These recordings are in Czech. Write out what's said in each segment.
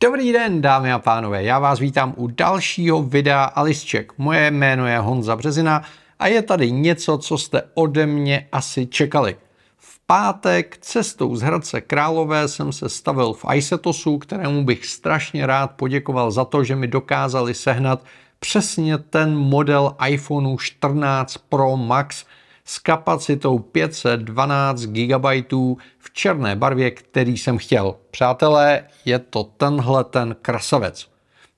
Dobrý den, dámy a pánové, já vás vítám u dalšího videa Alisček. Moje jméno je Honza Březina a je tady něco, co jste ode mě asi čekali. V pátek cestou z Hradce Králové jsem se stavil v Isetosu, kterému bych strašně rád poděkoval za to, že mi dokázali sehnat přesně ten model iPhoneu 14 Pro Max, s kapacitou 512 GB v černé barvě, který jsem chtěl. Přátelé, je to tenhle ten krasavec.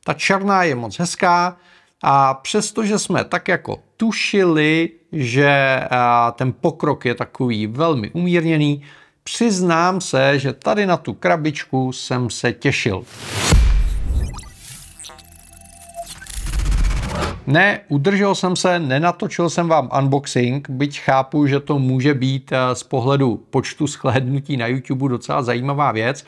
Ta černá je moc hezká a přestože jsme tak jako tušili, že ten pokrok je takový velmi umírněný, přiznám se, že tady na tu krabičku jsem se těšil. Ne, udržel jsem se, nenatočil jsem vám unboxing, byť chápu, že to může být eh, z pohledu počtu shlédnutí na YouTube docela zajímavá věc.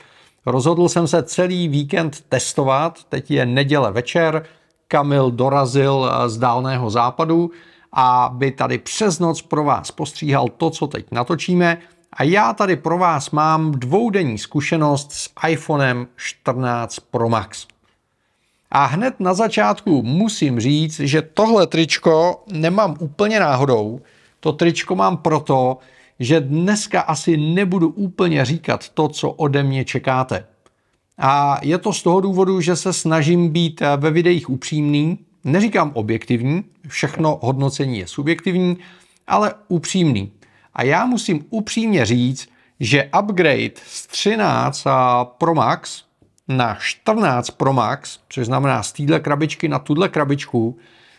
Rozhodl jsem se celý víkend testovat, teď je neděle večer, Kamil dorazil eh, z dálného západu, aby tady přes noc pro vás postříhal to, co teď natočíme. A já tady pro vás mám dvoudenní zkušenost s iPhonem 14 Pro Max. A hned na začátku musím říct, že tohle tričko nemám úplně náhodou. To tričko mám proto, že dneska asi nebudu úplně říkat to, co ode mě čekáte. A je to z toho důvodu, že se snažím být ve videích upřímný, neříkám objektivní, všechno hodnocení je subjektivní, ale upřímný. A já musím upřímně říct, že upgrade z 13 Pro Max na 14 Pro Max, což znamená z téhle krabičky na tuhle krabičku,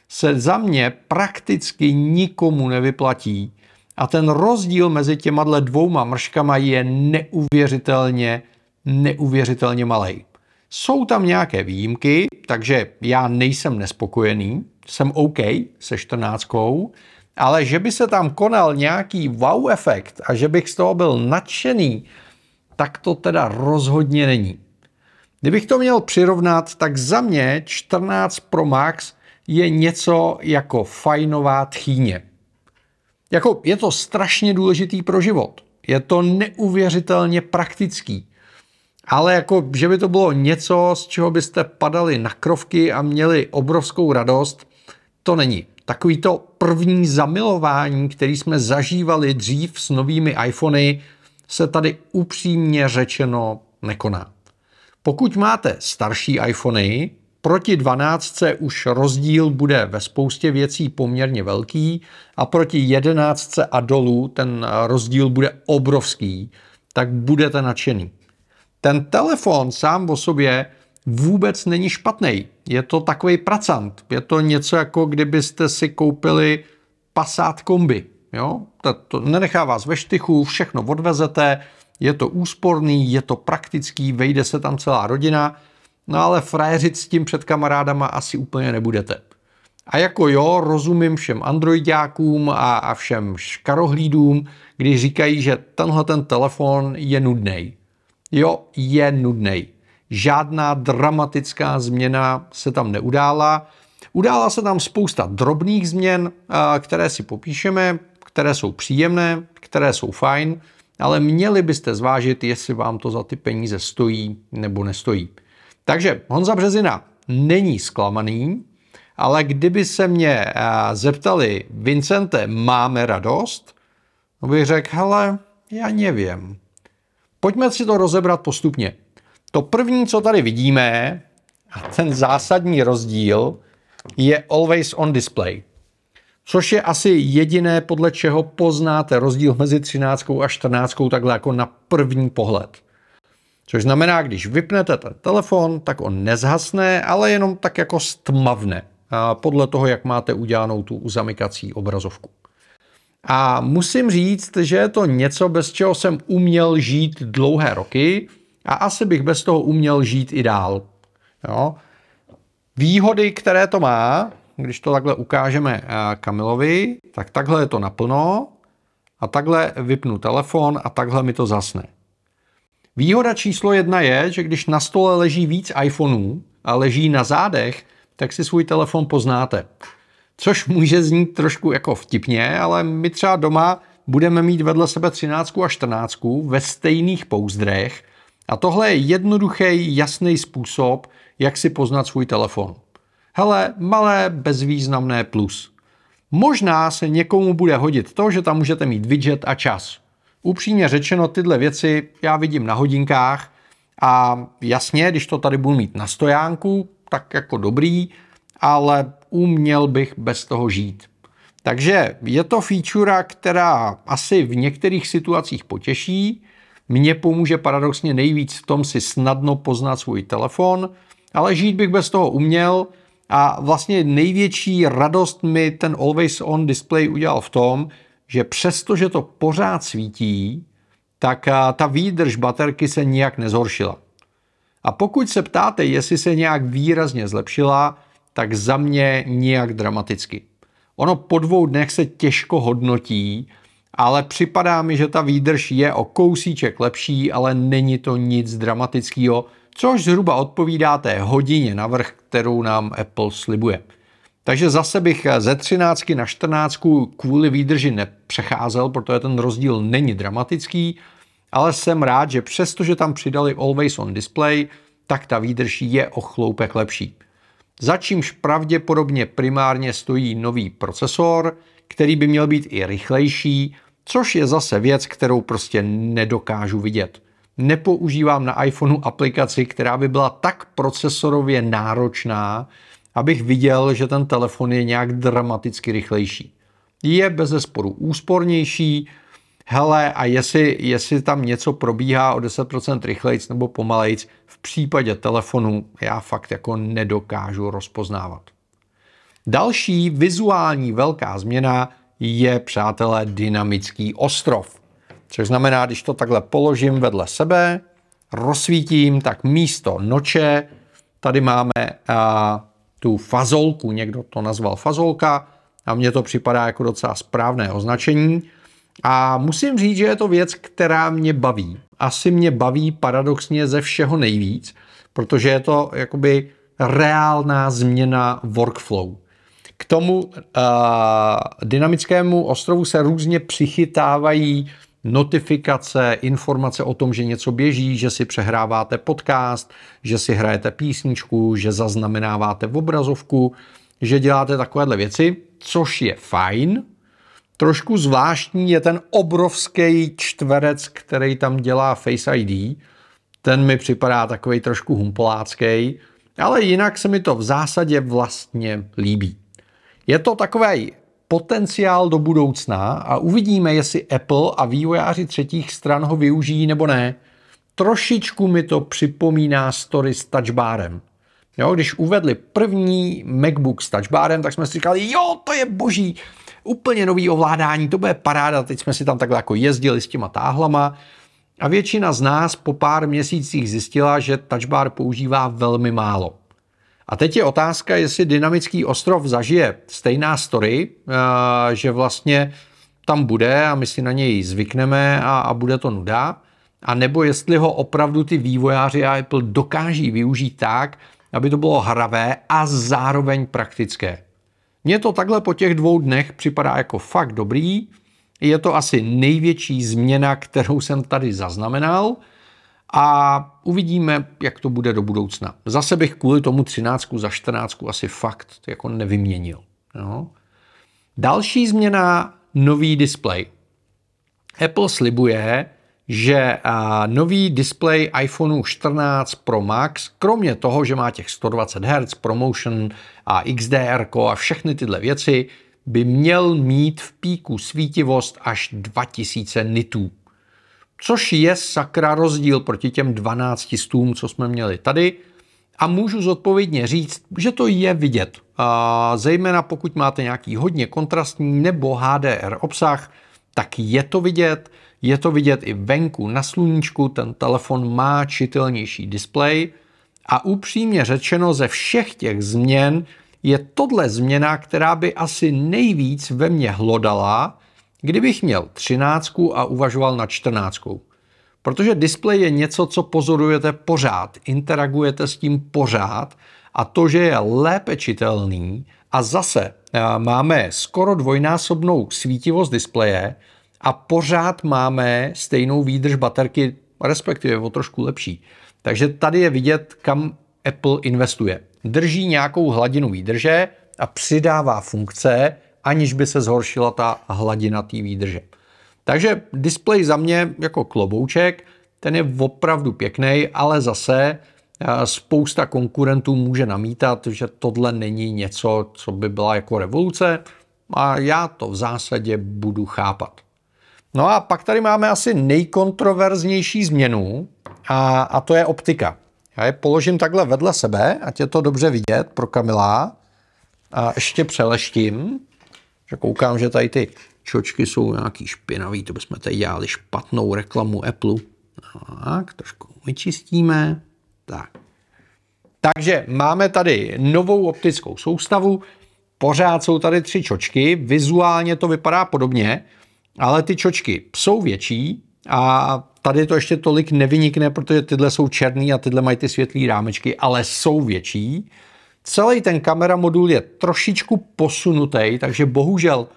se za mě prakticky nikomu nevyplatí. A ten rozdíl mezi těma dvouma mrškama je neuvěřitelně, neuvěřitelně malý. Jsou tam nějaké výjimky, takže já nejsem nespokojený, jsem OK se 14, ale že by se tam konal nějaký wow efekt a že bych z toho byl nadšený, tak to teda rozhodně není. Kdybych to měl přirovnat, tak za mě 14 Pro Max je něco jako fajnová tchýně. Jako je to strašně důležitý pro život. Je to neuvěřitelně praktický. Ale jako, že by to bylo něco, z čeho byste padali na krovky a měli obrovskou radost, to není. Takový to první zamilování, který jsme zažívali dřív s novými iPhony, se tady upřímně řečeno nekoná. Pokud máte starší iPhony, proti 12 už rozdíl bude ve spoustě věcí poměrně velký a proti 11 a dolů ten rozdíl bude obrovský, tak budete nadšený. Ten telefon sám o sobě vůbec není špatný. Je to takový pracant. Je to něco jako kdybyste si koupili Passat kombi. Jo? To, to nenechá vás ve štychu, všechno odvezete, je to úsporný, je to praktický, vejde se tam celá rodina, no ale frajeřit s tím před kamarádama asi úplně nebudete. A jako jo, rozumím všem androidákům a, a všem škarohlídům, když říkají, že tenhle ten telefon je nudný. Jo, je nudný. Žádná dramatická změna se tam neudála. Udála se tam spousta drobných změn, které si popíšeme, které jsou příjemné, které jsou fajn, ale měli byste zvážit, jestli vám to za ty peníze stojí nebo nestojí. Takže Honza Březina není zklamaný, ale kdyby se mě eh, zeptali, Vincente, máme radost? No bych řekl, hele, já nevím. Pojďme si to rozebrat postupně. To první, co tady vidíme, a ten zásadní rozdíl, je always on display což je asi jediné, podle čeho poznáte rozdíl mezi 13 a 14 takhle jako na první pohled. Což znamená, když vypnete ten telefon, tak on nezhasne, ale jenom tak jako stmavne. Podle toho, jak máte udělanou tu zamykací obrazovku. A musím říct, že je to něco, bez čeho jsem uměl žít dlouhé roky a asi bych bez toho uměl žít i dál. Jo? Výhody, které to má, když to takhle ukážeme eh, Kamilovi, tak takhle je to naplno a takhle vypnu telefon a takhle mi to zasne. Výhoda číslo jedna je, že když na stole leží víc iPhoneů a leží na zádech, tak si svůj telefon poznáte. Což může znít trošku jako vtipně, ale my třeba doma budeme mít vedle sebe 13 a 14 ve stejných pouzdrech A tohle je jednoduchý, jasný způsob, jak si poznat svůj telefon. Hele, malé, bezvýznamné plus. Možná se někomu bude hodit to, že tam můžete mít widget a čas. Upřímně řečeno, tyhle věci já vidím na hodinkách a jasně, když to tady budu mít na stojánku, tak jako dobrý, ale uměl bych bez toho žít. Takže je to feature, která asi v některých situacích potěší, mně pomůže paradoxně nejvíc v tom si snadno poznat svůj telefon, ale žít bych bez toho uměl a vlastně největší radost mi ten Always On display udělal v tom, že přesto, že to pořád svítí, tak ta výdrž baterky se nijak nezhoršila. A pokud se ptáte, jestli se nějak výrazně zlepšila, tak za mě nijak dramaticky. Ono po dvou dnech se těžko hodnotí, ale připadá mi, že ta výdrž je o kousíček lepší, ale není to nic dramatického, což zhruba odpovídá té hodině navrh, kterou nám Apple slibuje. Takže zase bych ze 13 na 14 kvůli výdrži nepřecházel, protože ten rozdíl není dramatický, ale jsem rád, že přestože tam přidali Always On Display, tak ta výdrž je o chloupek lepší. Začímž pravděpodobně primárně stojí nový procesor, který by měl být i rychlejší, což je zase věc, kterou prostě nedokážu vidět. Nepoužívám na iPhoneu aplikaci, která by byla tak procesorově náročná, abych viděl, že ten telefon je nějak dramaticky rychlejší. Je bez sporu úspornější, hele, a jestli, jestli tam něco probíhá o 10% rychlejc nebo pomalejc, v případě telefonu já fakt jako nedokážu rozpoznávat. Další vizuální velká změna je, přátelé, dynamický ostrov. Což znamená, když to takhle položím vedle sebe, rozsvítím, tak místo noče tady máme a, tu fazolku, někdo to nazval fazolka a mně to připadá jako docela správné označení. A musím říct, že je to věc, která mě baví. Asi mě baví paradoxně ze všeho nejvíc, protože je to jakoby reálná změna workflow. K tomu uh, dynamickému ostrovu se různě přichytávají notifikace, informace o tom, že něco běží, že si přehráváte podcast, že si hrajete písničku, že zaznamenáváte v obrazovku, že děláte takovéhle věci, což je fajn. Trošku zvláštní je ten obrovský čtverec, který tam dělá Face ID. Ten mi připadá takový trošku humpolácký, ale jinak se mi to v zásadě vlastně líbí. Je to takový potenciál do budoucna a uvidíme, jestli Apple a vývojáři třetích stran ho využijí nebo ne. Trošičku mi to připomíná story s touchbarem. Jo, když uvedli první MacBook s touchbarem, tak jsme si říkali, jo, to je boží, úplně nový ovládání, to bude paráda, teď jsme si tam takhle jako jezdili s těma táhlama a většina z nás po pár měsících zjistila, že touchbar používá velmi málo. A teď je otázka, jestli dynamický ostrov zažije stejná story, eh, že vlastně tam bude a my si na něj zvykneme a, a bude to nuda, a nebo jestli ho opravdu ty vývojáři a Apple dokáží využít tak, aby to bylo hravé a zároveň praktické. Mně to takhle po těch dvou dnech připadá jako fakt dobrý. Je to asi největší změna, kterou jsem tady zaznamenal – a uvidíme, jak to bude do budoucna. Zase bych kvůli tomu 13 za 14 asi fakt jako nevyměnil. Jo. Další změna, nový display. Apple slibuje, že nový display iPhoneu 14 Pro Max, kromě toho, že má těch 120 Hz, Promotion a XDR a všechny tyhle věci, by měl mít v píku svítivost až 2000 nitů což je sakra rozdíl proti těm 12 stům, co jsme měli tady. A můžu zodpovědně říct, že to je vidět. A zejména pokud máte nějaký hodně kontrastní nebo HDR obsah, tak je to vidět. Je to vidět i venku na sluníčku, ten telefon má čitelnější displej. A upřímně řečeno, ze všech těch změn je tohle změna, která by asi nejvíc ve mně hlodala, Kdybych měl 13 a uvažoval na 14. Protože displej je něco, co pozorujete pořád, interagujete s tím pořád a to, že je lépe čitelný a zase eh, máme skoro dvojnásobnou svítivost displeje a pořád máme stejnou výdrž baterky respektive o trošku lepší. Takže tady je vidět, kam Apple investuje. Drží nějakou hladinu výdrže a přidává funkce, aniž by se zhoršila ta hladina té výdrže. Takže displej za mě jako klobouček, ten je opravdu pěkný, ale zase eh, spousta konkurentů může namítat, že tohle není něco, co by byla jako revoluce a já to v zásadě budu chápat. No a pak tady máme asi nejkontroverznější změnu a, a to je optika. Já je položím takhle vedle sebe, ať je to dobře vidět pro Kamila. A ještě přeleštím, že koukám, že tady ty čočky jsou nějaký špinavý, to bychom tady dělali špatnou reklamu Apple. Tak, trošku vyčistíme. Tak. Takže máme tady novou optickou soustavu, pořád jsou tady tři čočky, vizuálně to vypadá podobně, ale ty čočky jsou větší a tady to ještě tolik nevynikne, protože tyhle jsou černý a tyhle mají ty světlé rámečky, ale jsou větší. Celý ten kamera modul je trošičku posunutý, takže bohužel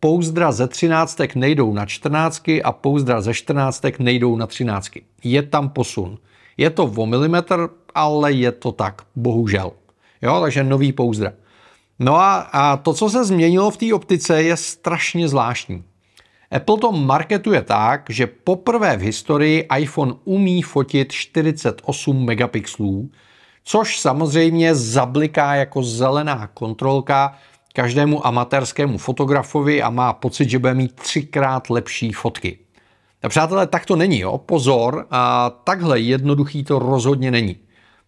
pouzdra ze 13 nejdou na 14 a pouzdra ze 14 nejdou na 13. Je tam posun. Je to o milimetr, ale je to tak, bohužel. Jo, takže nový pouzdra. No a, a to, co se změnilo v té optice, je strašně zvláštní. Apple to marketuje tak, že poprvé v historii iPhone umí fotit 48 megapixelů, což samozřejmě zabliká jako zelená kontrolka každému amatérskému fotografovi a má pocit, že bude mít třikrát lepší fotky. A přátelé, tak to není, jo? pozor, a takhle jednoduchý to rozhodně není.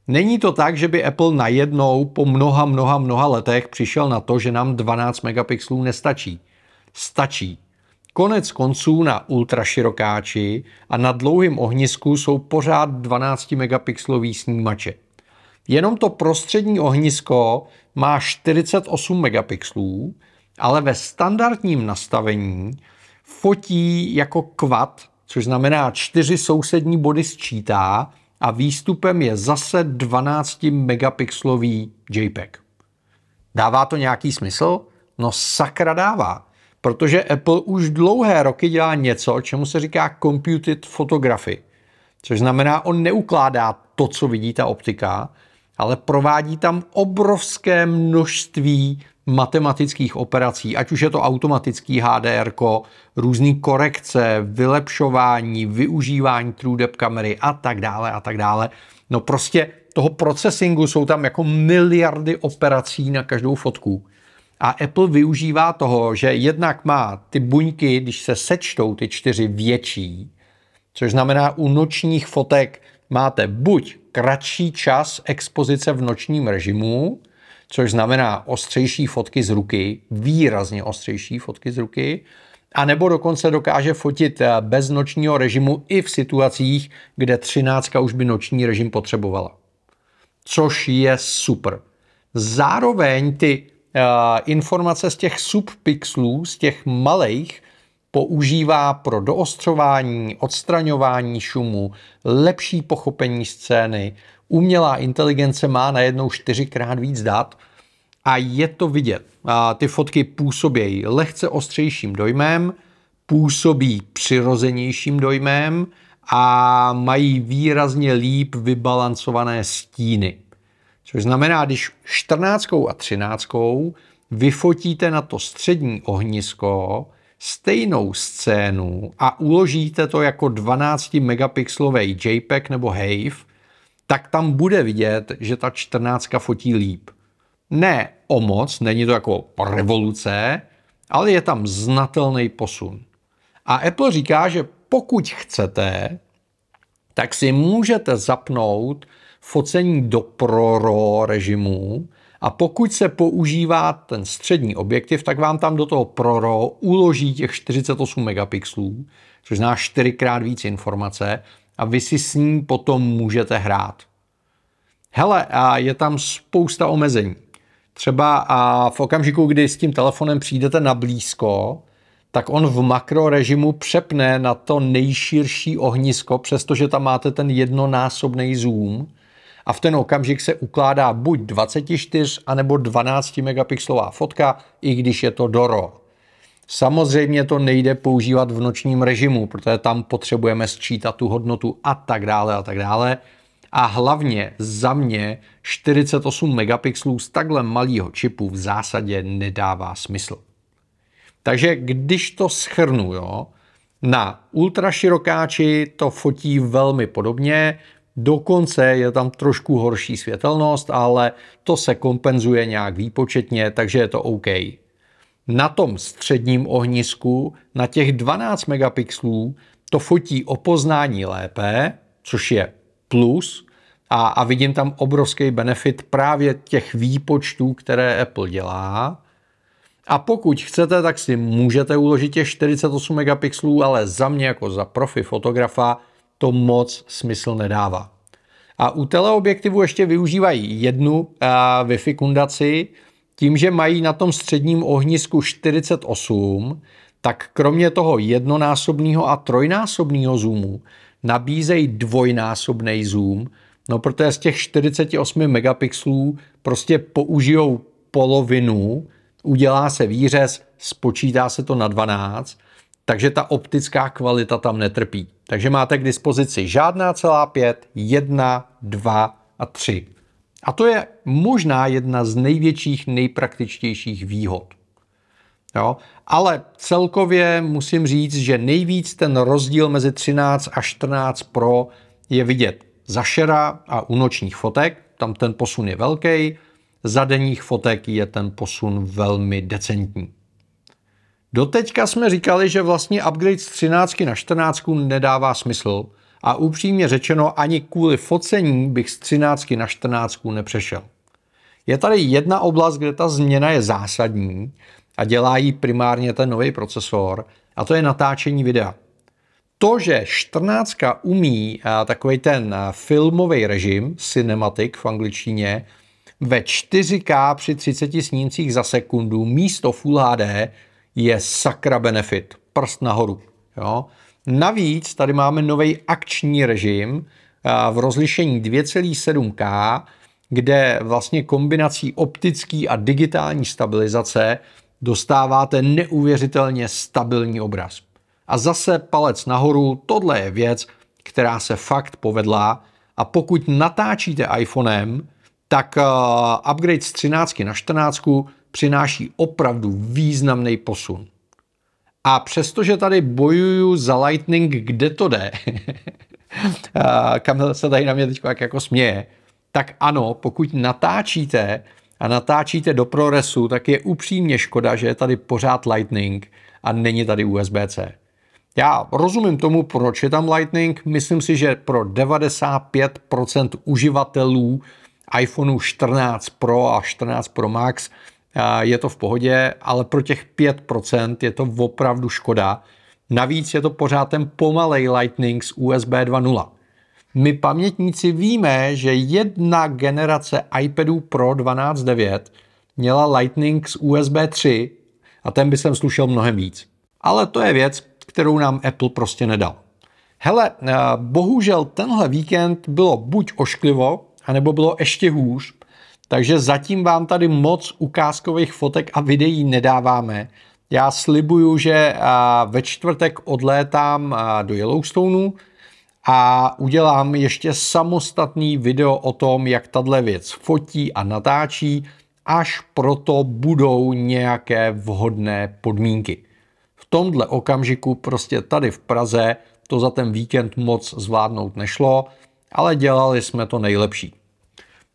Není to tak, že by Apple najednou po mnoha, mnoha, mnoha letech přišel na to, že nám 12 megapixelů nestačí. Stačí. Konec konců na ultraširokáči a na dlouhém ohnisku jsou pořád 12 megapixelový snímače. Jenom to prostřední ohnisko má 48 megapixelů, ale ve standardním nastavení fotí jako quad, což znamená čtyři sousední body sčítá a výstupem je zase 12 megapixelový JPEG. Dává to nějaký smysl? No sakra dává, protože Apple už dlouhé roky dělá něco, čemu se říká computed photography, což znamená, on neukládá to, co vidí ta optika, ale provádí tam obrovské množství matematických operací, ať už je to automatický HDR, různé korekce, vylepšování, využívání TrueDepth kamery a tak dále a tak dále. No prostě toho procesingu jsou tam jako miliardy operací na každou fotku. A Apple využívá toho, že jednak má ty buňky, když se sečtou ty čtyři větší, což znamená u nočních fotek máte buď kratší čas expozice v nočním režimu, což znamená ostřejší fotky z ruky, výrazně ostřejší fotky z ruky, a nebo dokonce dokáže fotit eh, bez nočního režimu i v situacích, kde 13 už by noční režim potřebovala. Což je super. Zároveň ty uh, informace z těch subpixelů, z těch malých, používá pro doostřování, odstraňování šumu, lepší pochopení scény. Umělá inteligence má najednou čtyřikrát víc dat a je to vidět. A ty fotky působí lehce ostřejším dojmem, působí přirozenějším dojmem a mají výrazně líp vybalancované stíny. Což znamená, když 14 a 13 vyfotíte na to střední ohnisko, stejnou scénu a uložíte to jako 12 megapixelový JPEG nebo HAVE, tak tam bude vidět, že ta 14 fotí líp. Ne o moc, není to jako revoluce, ale je tam znatelný posun. A Apple říká, že pokud chcete, tak si můžete zapnout focení do ProRAW režimu a pokud se používá ten střední objektiv, tak vám tam do toho ProRAW uloží těch 48 megapixelů, což zná čtyřikrát víc informace a vy si s ním potom můžete hrát. Hele, a je tam spousta omezení. Třeba a v okamžiku, kdy s tím telefonem přijdete na blízko, tak on v makrorežimu přepne na to nejširší ohnisko, přestože tam máte ten jednonásobný zoom a v ten okamžik se ukládá buď 24 anebo 12 megapixelová fotka, i když je to do RAW. Samozřejmě to nejde používat v nočním režimu, protože tam potřebujeme sčítat tu hodnotu a tak dále a tak dále. A hlavně za mě 48 megapixelů z takhle malého čipu v zásadě nedává smysl. Takže když to schrnu, jo, na ultraširokáči to fotí velmi podobně, dokonce je tam trošku horší světelnost, ale to se kompenzuje nějak výpočetně, takže je to OK. Na tom středním ohnisku, na těch 12 megapixelů, to fotí o poznání lépe, což je plus, a, a vidím tam obrovský benefit právě těch výpočtů, které Apple dělá. A pokud chcete, tak si můžete uložit těch 48 megapixelů, ale za mě jako za profi fotografa to moc smysl nedává. A u teleobjektivu ještě využívají jednu uh, Wi-Fi kundaci, tím, že mají na tom středním ohnisku 48, tak kromě toho jednonásobného a trojnásobného zoomu nabízejí dvojnásobný zoom, no protože z těch 48 megapixelů prostě použijou polovinu, udělá se výřez, spočítá se to na 12, takže ta optická kvalita tam netrpí. Takže máte k dispozici žádná celá pět, jedna, dva a tři. A to je možná jedna z největších, nejpraktičtějších výhod. Jo? Ale celkově musím říct, že nejvíc ten rozdíl mezi 13 a 14 Pro je vidět za šera a u nočních fotek. Tam ten posun je velký. Za denních fotek je ten posun velmi decentní. Doteďka jsme říkali, že vlastně upgrade z 13 na 14 nedává smysl, a upřímně řečeno, ani kvůli focení bych z 13 na 14 nepřešel. Je tady jedna oblast, kde ta změna je zásadní a dělá ji primárně ten nový procesor, a to je natáčení videa. To, že 14 umí takový ten filmový režim, cinematic v angličtině, ve 4K při 30 snímcích za sekundu místo Full HD je sakra benefit. Prst nahoru. Jo? Navíc tady máme nový akční režim v rozlišení 2,7K, kde vlastně kombinací optický a digitální stabilizace dostáváte neuvěřitelně stabilní obraz. A zase palec nahoru, tohle je věc, která se fakt povedla a pokud natáčíte iPhonem, tak upgrade z 13 na 14 přináší opravdu významný posun. A přestože tady bojuju za Lightning, kde to jde, Kamil se tady na mě teď jako směje, tak ano, pokud natáčíte a natáčíte do ProResu, tak je upřímně škoda, že je tady pořád Lightning a není tady USB-C. Já rozumím tomu, proč je tam Lightning. Myslím si, že pro 95% uživatelů iPhoneu 14 Pro a 14 Pro Max je to v pohodě, ale pro těch 5% je to opravdu škoda. Navíc je to pořád ten pomalej Lightning z USB 2.0. My pamětníci víme, že jedna generace iPadů Pro 12.9 měla Lightning z USB 3 a ten by sem slušel mnohem víc. Ale to je věc, kterou nám Apple prostě nedal. Hele, eh, bohužel tenhle víkend bylo buď ošklivo, anebo bylo ještě hůř, takže zatím vám tady moc ukázkových fotek a videí nedáváme. Já slibuju, že ve čtvrtek odlétám do Yellowstoneu a udělám ještě samostatný video o tom, jak tahle věc fotí a natáčí, až proto budou nějaké vhodné podmínky. V tomhle okamžiku prostě tady v Praze to za ten víkend moc zvládnout nešlo, ale dělali jsme to nejlepší.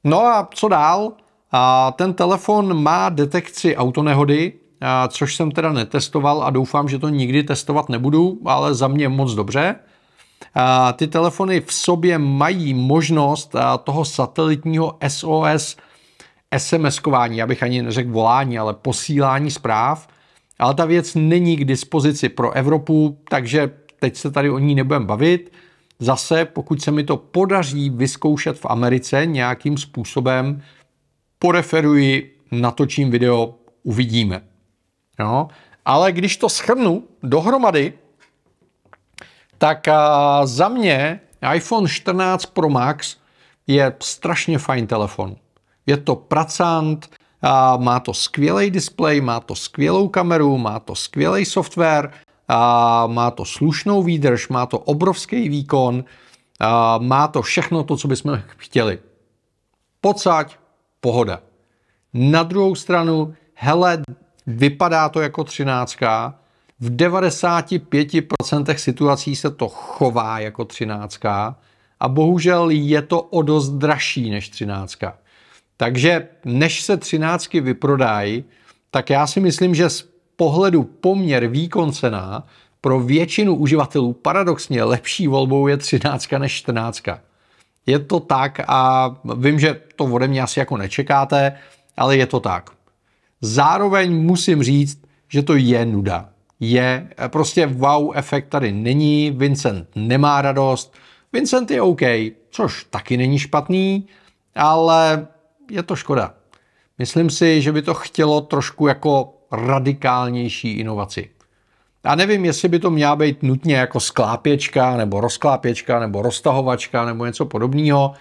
No a co dál? A ten telefon má detekci autonehody, a což jsem teda netestoval a doufám, že to nikdy testovat nebudu, ale za mě moc dobře. A ty telefony v sobě mají možnost toho satelitního SOS SMS-kování, já bych ani neřekl volání, ale posílání zpráv, ale ta věc není k dispozici pro Evropu, takže teď se tady o ní nebudeme bavit. Zase, pokud se mi to podaří vyzkoušet v Americe nějakým způsobem, poreferuji, natočím video, uvidíme. No, ale když to schrnu dohromady, tak za mě iPhone 14 Pro Max je strašně fajn telefon. Je to pracant, má to skvělý displej, má to skvělou kameru, má to skvělý software, má to slušnou výdrž, má to obrovský výkon, má to všechno to, co bychom chtěli. Pocať, pohoda. Na druhou stranu, hele, vypadá to jako třináctka, v 95% situací se to chová jako třináctka a bohužel je to o dost dražší než třináctka. Takže než se třináctky vyprodají, tak já si myslím, že z pohledu poměr výkon cena pro většinu uživatelů paradoxně lepší volbou je třináctka než čtrnáctka. Je to tak a vím, že to ode mě asi jako nečekáte, ale je to tak. Zároveň musím říct, že to je nuda. Je prostě wow efekt tady není, Vincent nemá radost, Vincent je OK, což taky není špatný, ale je to škoda. Myslím si, že by to chtělo trošku jako radikálnější inovaci. A nevím, jestli by to měla být nutně jako sklápěčka, nebo rozklápěčka, nebo roztahovačka, nebo něco podobného.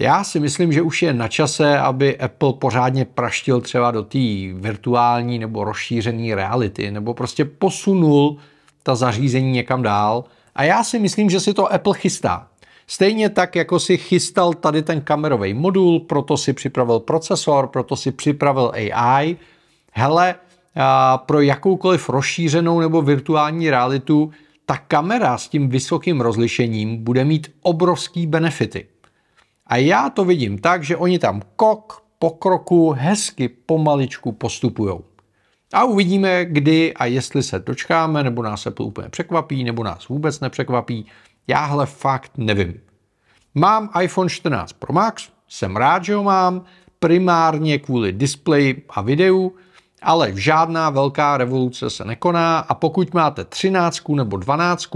Já si myslím, že už je na čase, aby Apple pořádně praštil třeba do té virtuální nebo rozšířené reality, nebo prostě posunul ta zařízení někam dál. A já si myslím, že si to Apple chystá. Stejně tak, jako si chystal tady ten kamerový modul, proto si připravil procesor, proto si připravil AI. Hele, pro jakoukoliv rozšířenou nebo virtuální realitu ta kamera s tím vysokým rozlišením bude mít obrovský benefity. A já to vidím tak, že oni tam kok po kroku hezky pomaličku postupují. A uvidíme, kdy a jestli se dočkáme, nebo nás Apple úplně překvapí, nebo nás vůbec nepřekvapí. Jáhle fakt nevím. Mám iPhone 14 Pro Max, jsem rád, že ho mám, primárně kvůli displeji a videu, ale žádná velká revoluce se nekoná a pokud máte 13 nebo 12,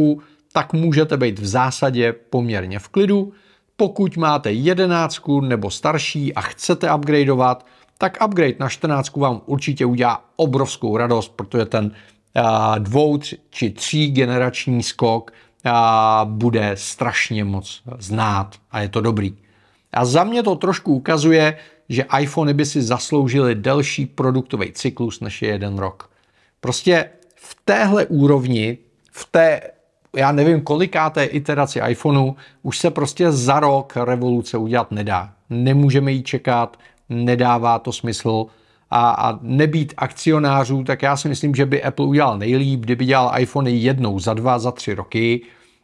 tak můžete být v zásadě poměrně v klidu. Pokud máte 11 nebo starší a chcete upgradeovat, tak upgrade na 14 vám určitě udělá obrovskou radost, protože ten dvou či tří generační skok bude strašně moc znát a je to dobrý. A za mě to trošku ukazuje, že iPhony by si zasloužily delší produktový cyklus než je jeden rok. Prostě v téhle úrovni, v té, já nevím kolikáté iteraci iPhoneu, už se prostě za rok revoluce udělat nedá. Nemůžeme ji čekat, nedává to smysl a, a nebýt akcionářů, tak já si myslím, že by Apple udělal nejlíp, kdyby dělal iPhony jednou za dva, za tři roky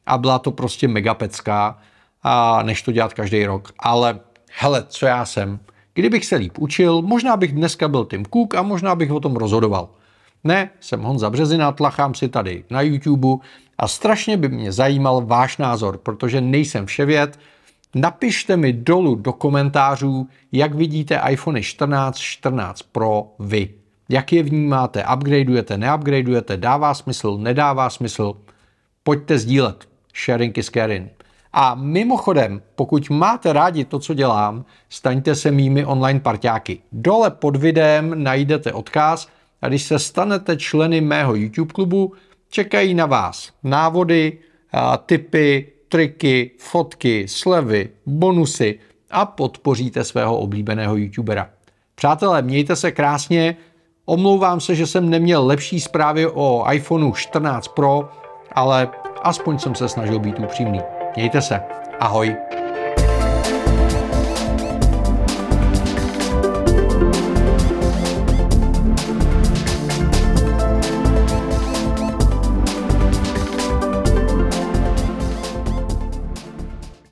a byla to prostě megapecká, a než to dělat každý rok. Ale hele, co já jsem? Kdybych se líp učil, možná bych dneska byl Tim Cook a možná bych o tom rozhodoval. Ne, jsem Honza Březina, tlachám si tady na YouTube a strašně by mě zajímal váš názor, protože nejsem vševěd, Napište mi dolů do komentářů, jak vidíte iPhone 14, 14 Pro vy. Jak je vnímáte, upgradeujete, neupgradeujete, dává smysl, nedává smysl. Pojďte sdílet. Sharing is caring. A mimochodem, pokud máte rádi to, co dělám, staňte se mými online parťáky. Dole pod videem najdete odkaz a když se stanete členy mého YouTube klubu, čekají na vás návody, tipy, triky, fotky, slevy, bonusy a podpoříte svého oblíbeného youtubera. Přátelé, mějte se krásně. Omlouvám se, že jsem neměl lepší zprávy o iPhoneu 14 Pro, ale aspoň jsem se snažil být upřímný. Mějte se. Ahoj.